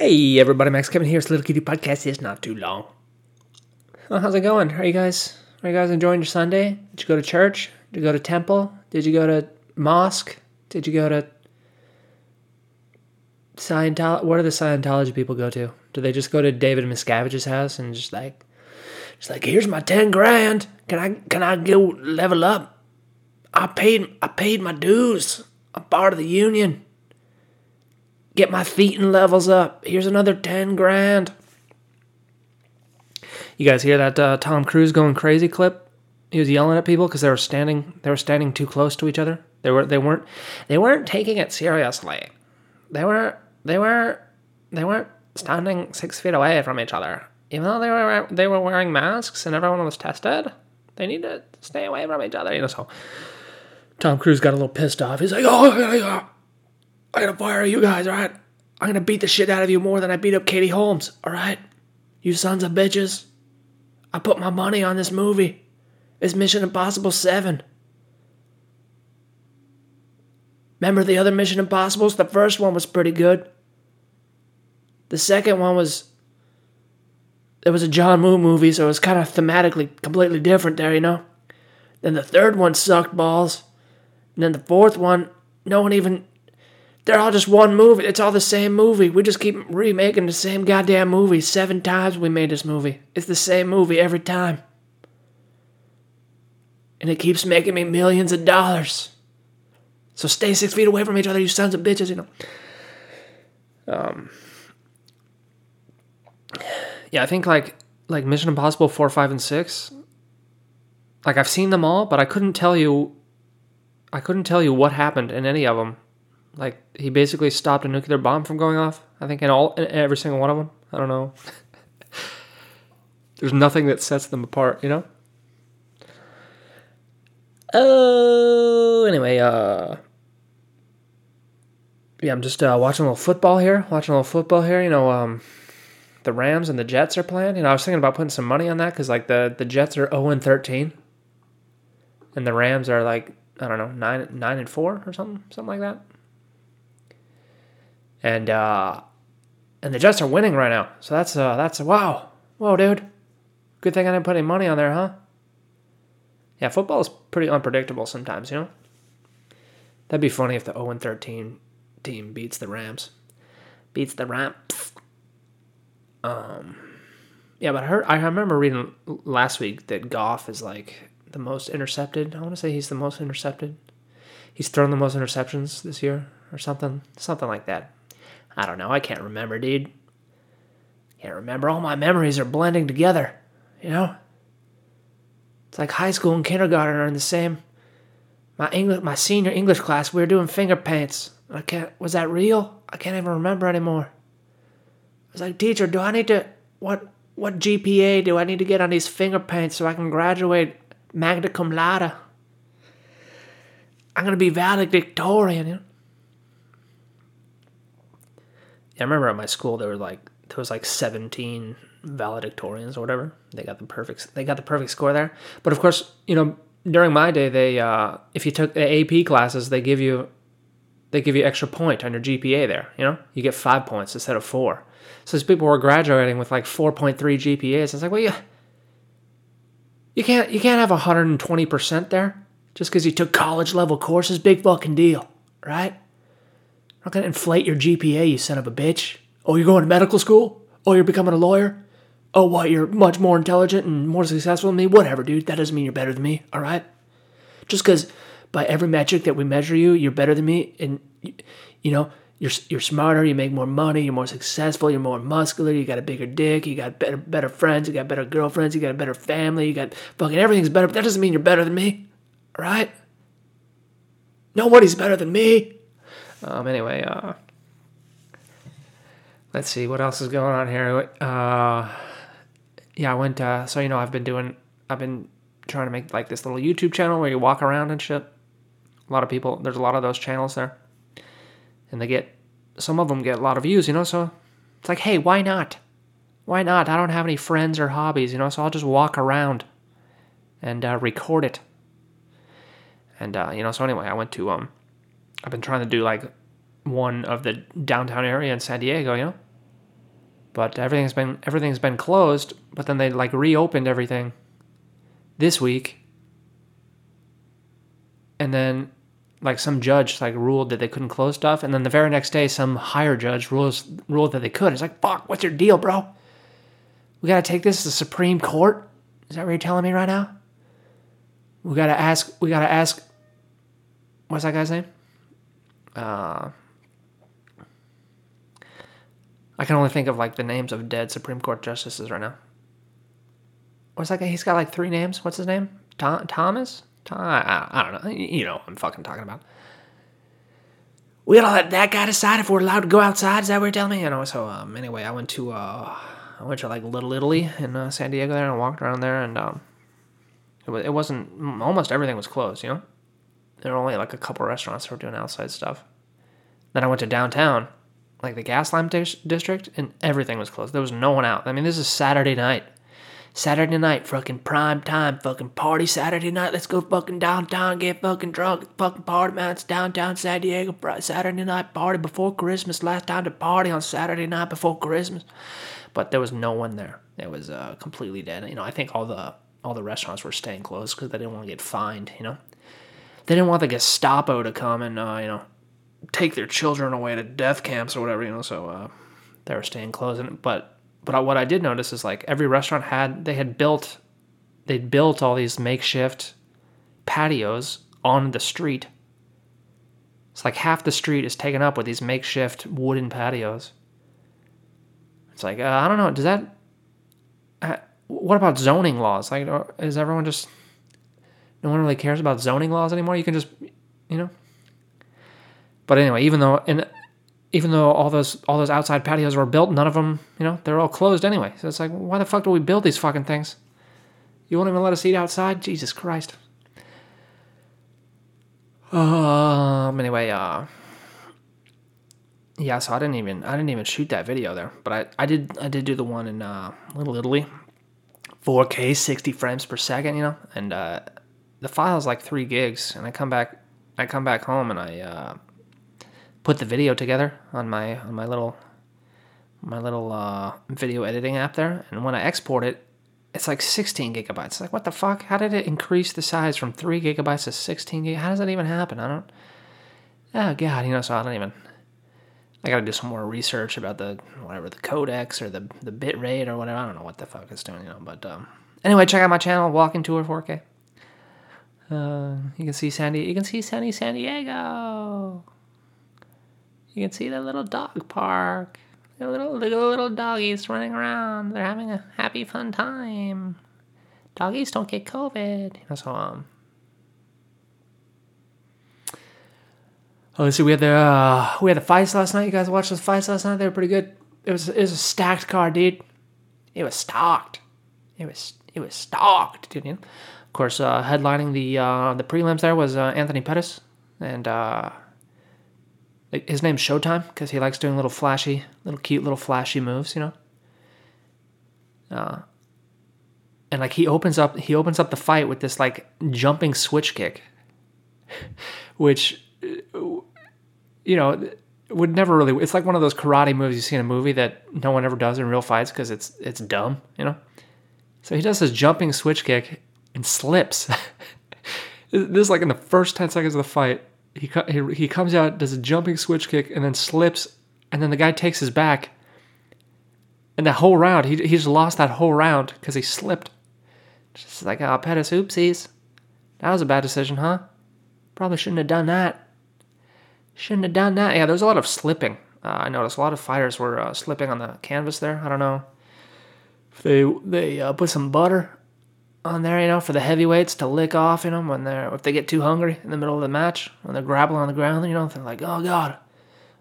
Hey everybody, Max Kevin here. It's Little Kitty Podcast. It's not too long. Well, how's it going? Are you guys are you guys enjoying your Sunday? Did you go to church? Did you go to temple? Did you go to mosque? Did you go to Scientology? Where do the Scientology people go to? Do they just go to David Miscavige's house and just like, just like, here's my ten grand. Can I can I go level up? I paid I paid my dues. I'm part of the union. Get my feet and levels up. Here's another 10 grand. You guys hear that uh, Tom Cruise going crazy clip? He was yelling at people because they were standing they were standing too close to each other. They were they weren't they weren't taking it seriously. They were they were they weren't standing six feet away from each other. Even though they were they were wearing masks and everyone was tested, they need to stay away from each other. You know, so Tom Cruise got a little pissed off. He's like, "Oh, yeah, yeah. I'm gonna fire you guys, alright? I'm gonna beat the shit out of you more than I beat up Katie Holmes, alright? You sons of bitches. I put my money on this movie. It's Mission Impossible 7. Remember the other Mission Impossibles? The first one was pretty good. The second one was. It was a John Woo movie, so it was kind of thematically completely different there, you know? Then the third one sucked balls. And then the fourth one, no one even they're all just one movie. It's all the same movie. We just keep remaking the same goddamn movie. Seven times we made this movie. It's the same movie every time. And it keeps making me millions of dollars. So stay six feet away from each other, you sons of bitches, you know. Um Yeah, I think like like Mission Impossible four, five, and six. Like I've seen them all, but I couldn't tell you I couldn't tell you what happened in any of them like he basically stopped a nuclear bomb from going off. I think in all in every single one of them. I don't know. There's nothing that sets them apart, you know. Oh, anyway, uh, yeah, I'm just uh, watching a little football here. Watching a little football here. You know, um, the Rams and the Jets are playing. You know, I was thinking about putting some money on that because like the the Jets are 0 and 13, and the Rams are like I don't know nine nine and four or something something like that and uh, and the Jets are winning right now. So that's uh, that's wow, whoa, dude. Good thing I didn't put any money on there, huh? Yeah, football is pretty unpredictable sometimes, you know. That'd be funny if the 0 13 team beats the Rams, beats the Rams. Um, yeah, but I heard I remember reading last week that Goff is like the most intercepted. I want to say he's the most intercepted. He's thrown the most interceptions this year, or something, something like that. I don't know. I can't remember, dude. Can't remember. All my memories are blending together. You know? It's like high school and kindergarten are in the same. My English, my senior English class, we were doing finger paints. I can't. Was that real? I can't even remember anymore. I was like, teacher, do I need to what what GPA do I need to get on these finger paints so I can graduate magna cum laude? I'm gonna be valedictorian. You know? I remember at my school there were like there was like 17 valedictorians or whatever. They got the perfect they got the perfect score there. But of course, you know, during my day they uh, if you took the AP classes, they give you they give you extra point on your GPA there, you know? You get 5 points instead of 4. So these people were graduating with like 4.3 GPAs. It's like, "Well, you you can't you can't have 120% there just cuz you took college level courses, big fucking deal, right?" I'm not gonna inflate your GPA, you son of a bitch. Oh, you're going to medical school? Oh, you're becoming a lawyer? Oh, what? You're much more intelligent and more successful than me? Whatever, dude. That doesn't mean you're better than me, all right? Just because by every metric that we measure you, you're better than me, and you know you're you're smarter, you make more money, you're more successful, you're more muscular, you got a bigger dick, you got better better friends, you got better girlfriends, you got a better family, you got fucking everything's better. But that doesn't mean you're better than me, all right? Nobody's better than me. Um, anyway, uh, let's see what else is going on here. Uh, yeah, I went. Uh, so you know, I've been doing. I've been trying to make like this little YouTube channel where you walk around and shit. A lot of people. There's a lot of those channels there, and they get. Some of them get a lot of views, you know. So it's like, hey, why not? Why not? I don't have any friends or hobbies, you know. So I'll just walk around and uh, record it. And uh, you know, so anyway, I went to um I've been trying to do like one of the downtown area in San Diego, you know? But everything's been everything's been closed. But then they like reopened everything this week, and then like some judge like ruled that they couldn't close stuff, and then the very next day some higher judge rules ruled that they could. It's like fuck, what's your deal, bro? We gotta take this to the Supreme Court. Is that what you're telling me right now? We gotta ask. We gotta ask. What's that guy's name? Uh, I can only think of like the names of dead Supreme Court justices right now. What's that guy? He's got like three names. What's his name? Tom, Thomas? Tom, I, I don't know. You know what I'm fucking talking about. We gotta let that guy decide if we're allowed to go outside. Is that what you're telling me? You know. So um, anyway, I went to uh, I went to like Little Italy in uh, San Diego there and walked around there and um, it, it wasn't almost everything was closed. You know, there were only like a couple restaurants that were doing outside stuff. Then I went to downtown, like the Gaslamp dis- district, and everything was closed. There was no one out. I mean, this is Saturday night. Saturday night, fucking prime time, fucking party Saturday night. Let's go fucking downtown, get fucking drunk, fucking party, man. It's downtown San Diego, Saturday night party before Christmas. Last time to party on Saturday night before Christmas, but there was no one there. It was uh, completely dead. You know, I think all the all the restaurants were staying closed because they didn't want to get fined. You know, they didn't want the Gestapo to come and uh, you know take their children away to death camps or whatever. You know, so uh, they were staying closed. But but what I did notice is like every restaurant had they had built they'd built all these makeshift patios on the street. It's like half the street is taken up with these makeshift wooden patios. It's like uh, I don't know. Does that? Uh, what about zoning laws? Like, is everyone just? No one really cares about zoning laws anymore. You can just, you know. But anyway, even though and even though all those all those outside patios were built, none of them, you know, they're all closed anyway. So it's like, why the fuck do we build these fucking things? You won't even let us eat outside? Jesus Christ. Um. Anyway, uh. Yeah, so I didn't even I didn't even shoot that video there, but I, I did I did do the one in uh, Little Italy, 4K, 60 frames per second, you know, and uh, the file's like three gigs, and I come back I come back home and I uh, put the video together on my on my little my little uh, video editing app there, and when I export it, it's like 16 gigabytes. It's like what the fuck? How did it increase the size from three gigabytes to 16 gig? How does that even happen? I don't. Oh god, you know. So I don't even. I gotta do some more research about the whatever the codecs or the the bit rate or whatever. I don't know what the fuck it's doing, you know. But um, anyway, check out my channel, Walking Tour 4K. Uh, you can see Sandy. You can see Sandy San Diego. You can see the little dog park. The little, the little doggies running around. They're having a happy, fun time. Doggies don't get COVID. You know, so, um. Oh, let's see. We had the uh, we had the fights last night. You guys watched those fights last night? They were pretty good. It was it was a stacked card, dude. It was stocked. It was it was stocked, dude. You know? Of course, uh, headlining the uh, the prelims there was uh, Anthony Pettis, and uh, his name's Showtime because he likes doing little flashy, little cute, little flashy moves, you know. Uh, and like he opens up, he opens up the fight with this like jumping switch kick, which, you know, would never really. It's like one of those karate moves you see in a movie that no one ever does in real fights because it's it's dumb, you know. So he does this jumping switch kick and slips. this is like in the first ten seconds of the fight he, he he comes out, does a jumping switch kick, and then slips, and then the guy takes his back. And that whole round, he, he just lost that whole round because he slipped. Just like, oh, Pettis, oopsies. That was a bad decision, huh? Probably shouldn't have done that. Shouldn't have done that. Yeah, there was a lot of slipping. Uh, I noticed a lot of fighters were uh, slipping on the canvas there. I don't know if they they uh, put some butter on there, you know, for the heavyweights to lick off, you know, when they're if they get too hungry in the middle of the match, when they're grappling on the ground, you know, they're like, oh god,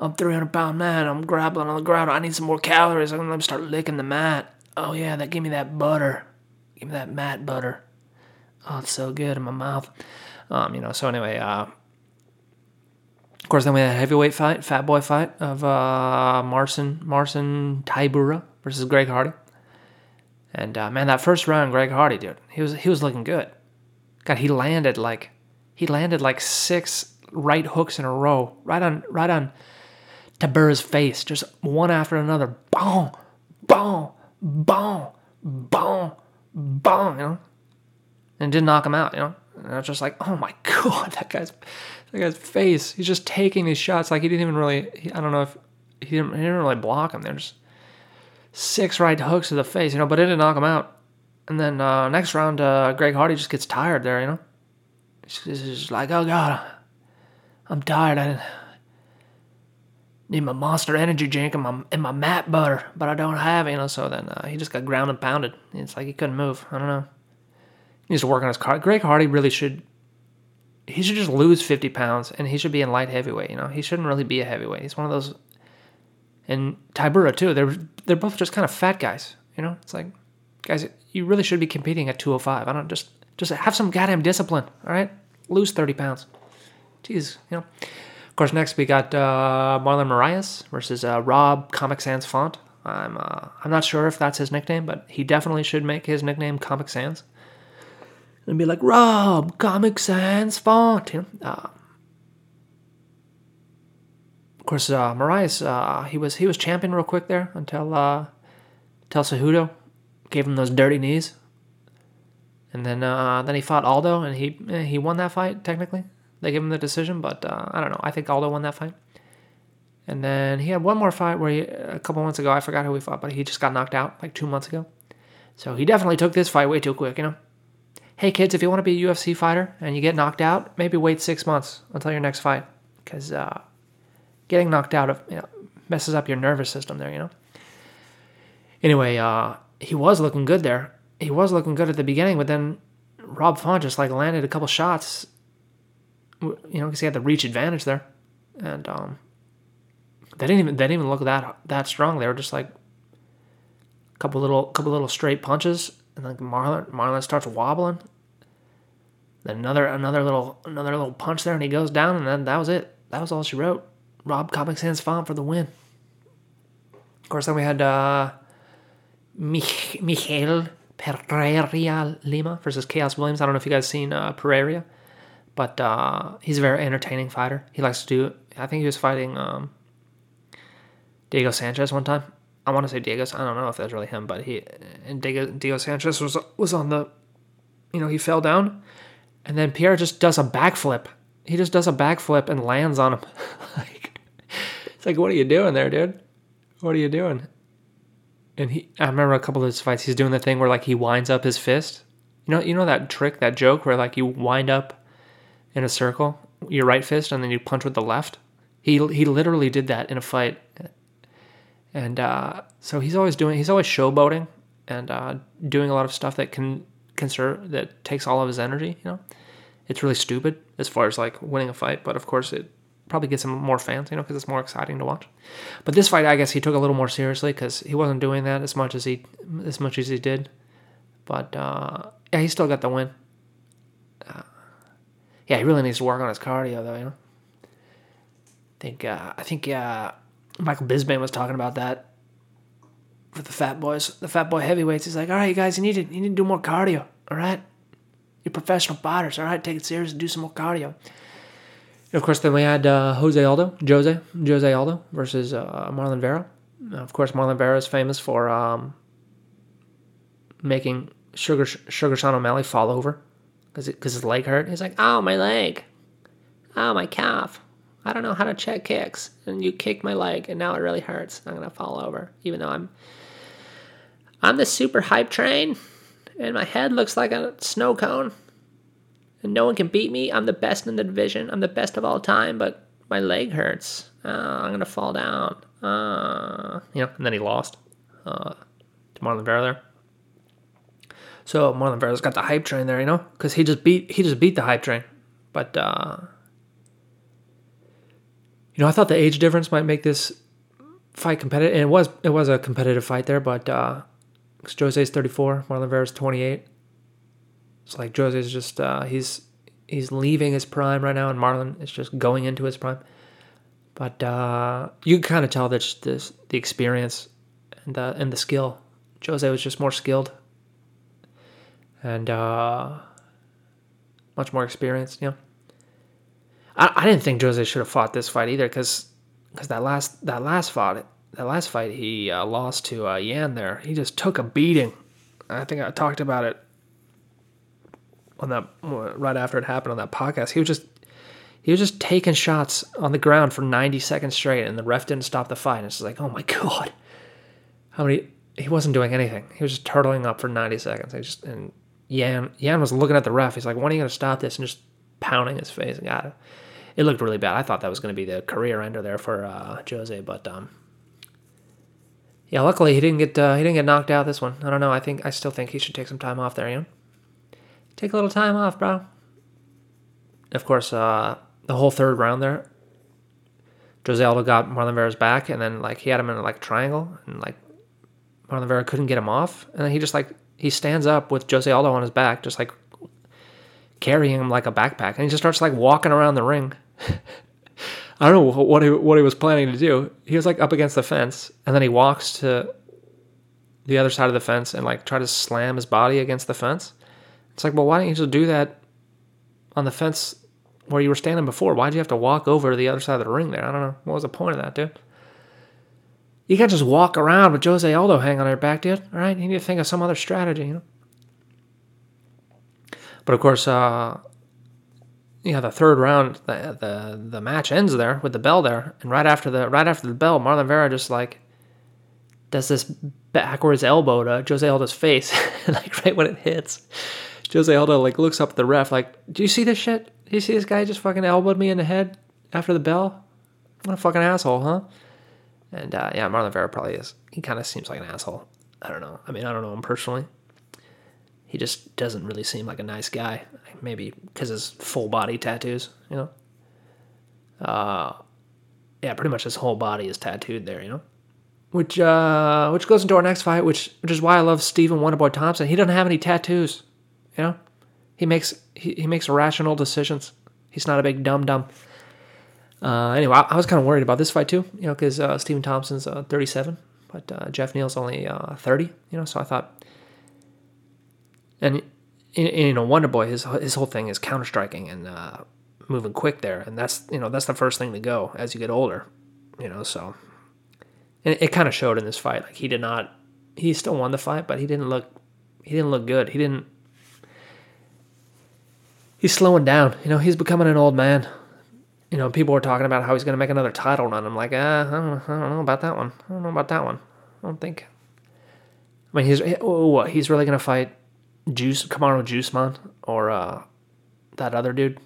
I'm 300 pound man, I'm grappling on the ground, I need some more calories, I'm gonna start licking the mat. Oh yeah, that give me that butter, give me that mat butter. Oh, it's so good in my mouth. Um, you know, so anyway, uh, of course, then we had a heavyweight fight, fat boy fight of uh, Marcin Marcin Tybura versus Greg Hardy. And uh, man, that first round, Greg Hardy, dude, he was he was looking good. God, he landed like he landed like six right hooks in a row, right on right on Tybura's face, just one after another. Boom, boom, boom, boom, boom, you know, and didn't knock him out, you know. And I was just like, oh my god, that guy's that guy's face. He's just taking these shots like he didn't even really. He, I don't know if he didn't, he didn't really block him. There's six right hooks to the face, you know, but it didn't knock him out. And then uh, next round, uh, Greg Hardy just gets tired there, you know. He's just like, oh god, I'm tired. I need my Monster Energy drink and my and my mat butter, but I don't have, it, you know. So then uh, he just got ground and pounded. It's like he couldn't move. I don't know. He needs to work on his car. Greg Hardy really should. He should just lose 50 pounds and he should be in light heavyweight. You know, he shouldn't really be a heavyweight. He's one of those. And Tybura too. They're they're both just kind of fat guys. You know, it's like, guys, you really should be competing at 205. I don't just just have some goddamn discipline. All right, lose 30 pounds. Jeez, you know. Of course, next we got uh, Marlon Moraes versus uh, Rob Comic Sans Font. I'm uh, I'm not sure if that's his nickname, but he definitely should make his nickname Comic Sans. And be like Rob Comic Sans Font. You know? Course, uh, Moraes uh, he was he was champion real quick there until uh, until Cejudo gave him those dirty knees, and then uh, then he fought Aldo and he eh, he won that fight technically. They gave him the decision, but uh, I don't know. I think Aldo won that fight. And then he had one more fight where he, a couple months ago, I forgot who he fought, but he just got knocked out like two months ago. So he definitely took this fight way too quick, you know? Hey kids, if you want to be a UFC fighter and you get knocked out, maybe wait six months until your next fight. Because uh, getting knocked out of you know, messes up your nervous system there, you know? Anyway, uh, he was looking good there. He was looking good at the beginning, but then Rob Font just like landed a couple shots you know, because he had the reach advantage there, and um, they didn't even they didn't even look that that strong. They were just like a couple little couple little straight punches, and then Marlon Marlon starts wobbling. Then another another little another little punch there, and he goes down, and then that was it. That was all she wrote. Rob Comic Sans Font for the win. Of course, then we had uh, Mich- Michael Pereira Lima versus Khaos Williams. I don't know if you guys seen uh, Pereira. But uh, he's a very entertaining fighter. He likes to do. I think he was fighting um, Diego Sanchez one time. I want to say Diego. I don't know if that's really him, but he and Diego, Diego Sanchez was was on the, you know, he fell down, and then Pierre just does a backflip. He just does a backflip and lands on him. it's like, what are you doing there, dude? What are you doing? And he, I remember a couple of his fights. He's doing the thing where like he winds up his fist. You know, you know that trick, that joke where like you wind up in a circle, your right fist, and then you punch with the left. He he literally did that in a fight, and uh, so he's always doing. He's always showboating and uh, doing a lot of stuff that can conserve that takes all of his energy. You know, it's really stupid as far as like winning a fight, but of course it probably gets him more fans. You know, because it's more exciting to watch. But this fight, I guess he took a little more seriously because he wasn't doing that as much as he as much as he did. But uh, yeah, he still got the win. Uh, yeah, he really needs to work on his cardio though. You know, I think uh, I think uh, Michael Bisping was talking about that for the fat boys, the fat boy heavyweights. He's like, all right, you guys, you need to you need to do more cardio. All right, you're professional fighters. All right, take it serious and do some more cardio. And of course, then we had uh, Jose Aldo, Jose, Jose Aldo versus uh, Marlon Vera. Of course, Marlon Vera is famous for um, making Sugar Sugar Sean O'Malley fall over because because his leg hurt. He's like, "Oh, my leg. Oh, my calf. I don't know how to check kicks, and you kicked my leg, and now it really hurts. I'm gonna fall over, even though I'm I'm the super hype train, and my head looks like a snow cone, and no one can beat me. I'm the best in the division. I'm the best of all time, but my leg hurts. Uh, I'm gonna fall down. Uh, you know, and then he lost uh, to Marlon Vera there. So Marlon Vera's got the hype train there, you know, because he just beat he just beat the hype train. But uh, you know, I thought the age difference might make this fight competitive, and it was it was a competitive fight there. But uh, Jose's 34, Marlon Vera's 28. It's like Jose is just uh, he's he's leaving his prime right now, and Marlon is just going into his prime. But uh, you can kind of tell that this the experience and the and the skill. Jose was just more skilled and uh, much more experienced. You know, I, I didn't think Jose should have fought this fight either because because that last that last fight that last fight he uh, lost to uh, Yan there, he just took a beating. I think I talked about it on that right after it happened on that podcast. He was just he was just taking shots on the ground for 90 seconds straight, and the ref didn't stop the fight. And it's like, oh my god, how many? He wasn't doing anything. He was just turtling up for 90 seconds. He just and Yan Yan was looking at the ref. He's like, when are you gonna stop this? And just pounding his face. And got it. It looked really bad. I thought that was going to be the career ender there for uh, Jose, but um, yeah, luckily he didn't get uh, he didn't get knocked out this one. I don't know. I think I still think he should take some time off there. You know, take a little time off, bro. Of course, uh, the whole third round there, Jose Aldo got Marlon Vera's back, and then like he had him in like triangle, and like Marlon Vera couldn't get him off, and then he just like he stands up with Jose Aldo on his back, just like carrying him like a backpack, and he just starts like walking around the ring. I don't know what he what he was planning to do. He was like up against the fence, and then he walks to the other side of the fence and like try to slam his body against the fence. It's like, well, why didn't you just do that on the fence where you were standing before? Why'd you have to walk over to the other side of the ring there? I don't know. What was the point of that, dude? You can't just walk around with Jose Aldo hanging on your back, dude. All right, you need to think of some other strategy, you know. But of course, uh, yeah, the third round, the, the the match ends there with the bell there, and right after the right after the bell, Marlon Vera just like does this backwards elbow to Jose Aldo's face, like right when it hits. Jose Aldo like looks up at the ref, like, "Do you see this shit? Do you see this guy just fucking elbowed me in the head after the bell? What a fucking asshole, huh?" And uh, yeah, Marlon Vera probably is. He kind of seems like an asshole. I don't know. I mean, I don't know him personally he just doesn't really seem like a nice guy. Maybe because his full body tattoos, you know. Uh, yeah, pretty much his whole body is tattooed there, you know. Which uh, which goes into our next fight, which which is why I love Stephen Wonderboy Thompson. He doesn't have any tattoos, you know. He makes he, he makes rational decisions. He's not a big dumb dumb. Uh, anyway, I, I was kind of worried about this fight too, you know, because uh, Stephen Thompson's uh, 37, but uh, Geoff Neal's only uh, 30, you know. So I thought and you know Wonder Boy, his his whole thing is counter striking and uh, moving quick there, and that's you know that's the first thing to go as you get older, you know. So, and it, it kind of showed in this fight. Like he did not, he still won the fight, but he didn't look, he didn't look good. He didn't. He's slowing down. You know, he's becoming an old man. You know, people were talking about how he's going to make another title run. I'm like, uh, I don't, I don't know about that one. I don't know about that one. I don't think. I mean, he's oh, what? He's really going to fight Juice Kamaru Juiceman or uh, that other dude.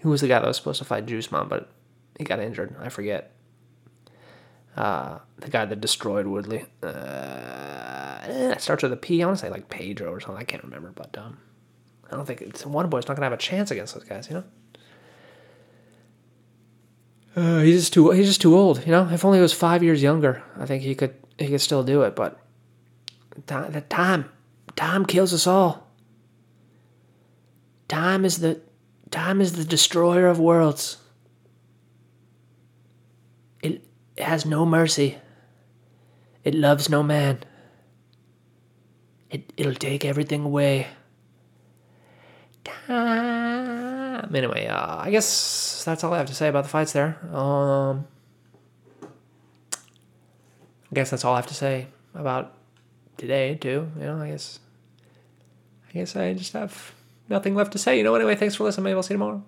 Who was the guy that was supposed to fight Juice Juiceman, but he got injured. I forget. Uh, the guy that destroyed Woodley. Uh, it starts with a P. I want to say like Pedro or something. I can't remember, but um, I don't think it's one boy's not gonna have a chance against those guys. You know. Uh, he's just too he's just too old, you know. If only he was five years younger, I think he could he could still do it. But time, the time Time kills us all. Time is the time is the destroyer of worlds. It has no mercy. It loves no man. It it'll take everything away. Time. Anyway, uh, I guess that's all I have to say about the fights there. Um, I guess that's all I have to say about today too. You know, I guess I guess I just have nothing left to say. You know, anyway, thanks for listening. Maybe I'll see you tomorrow.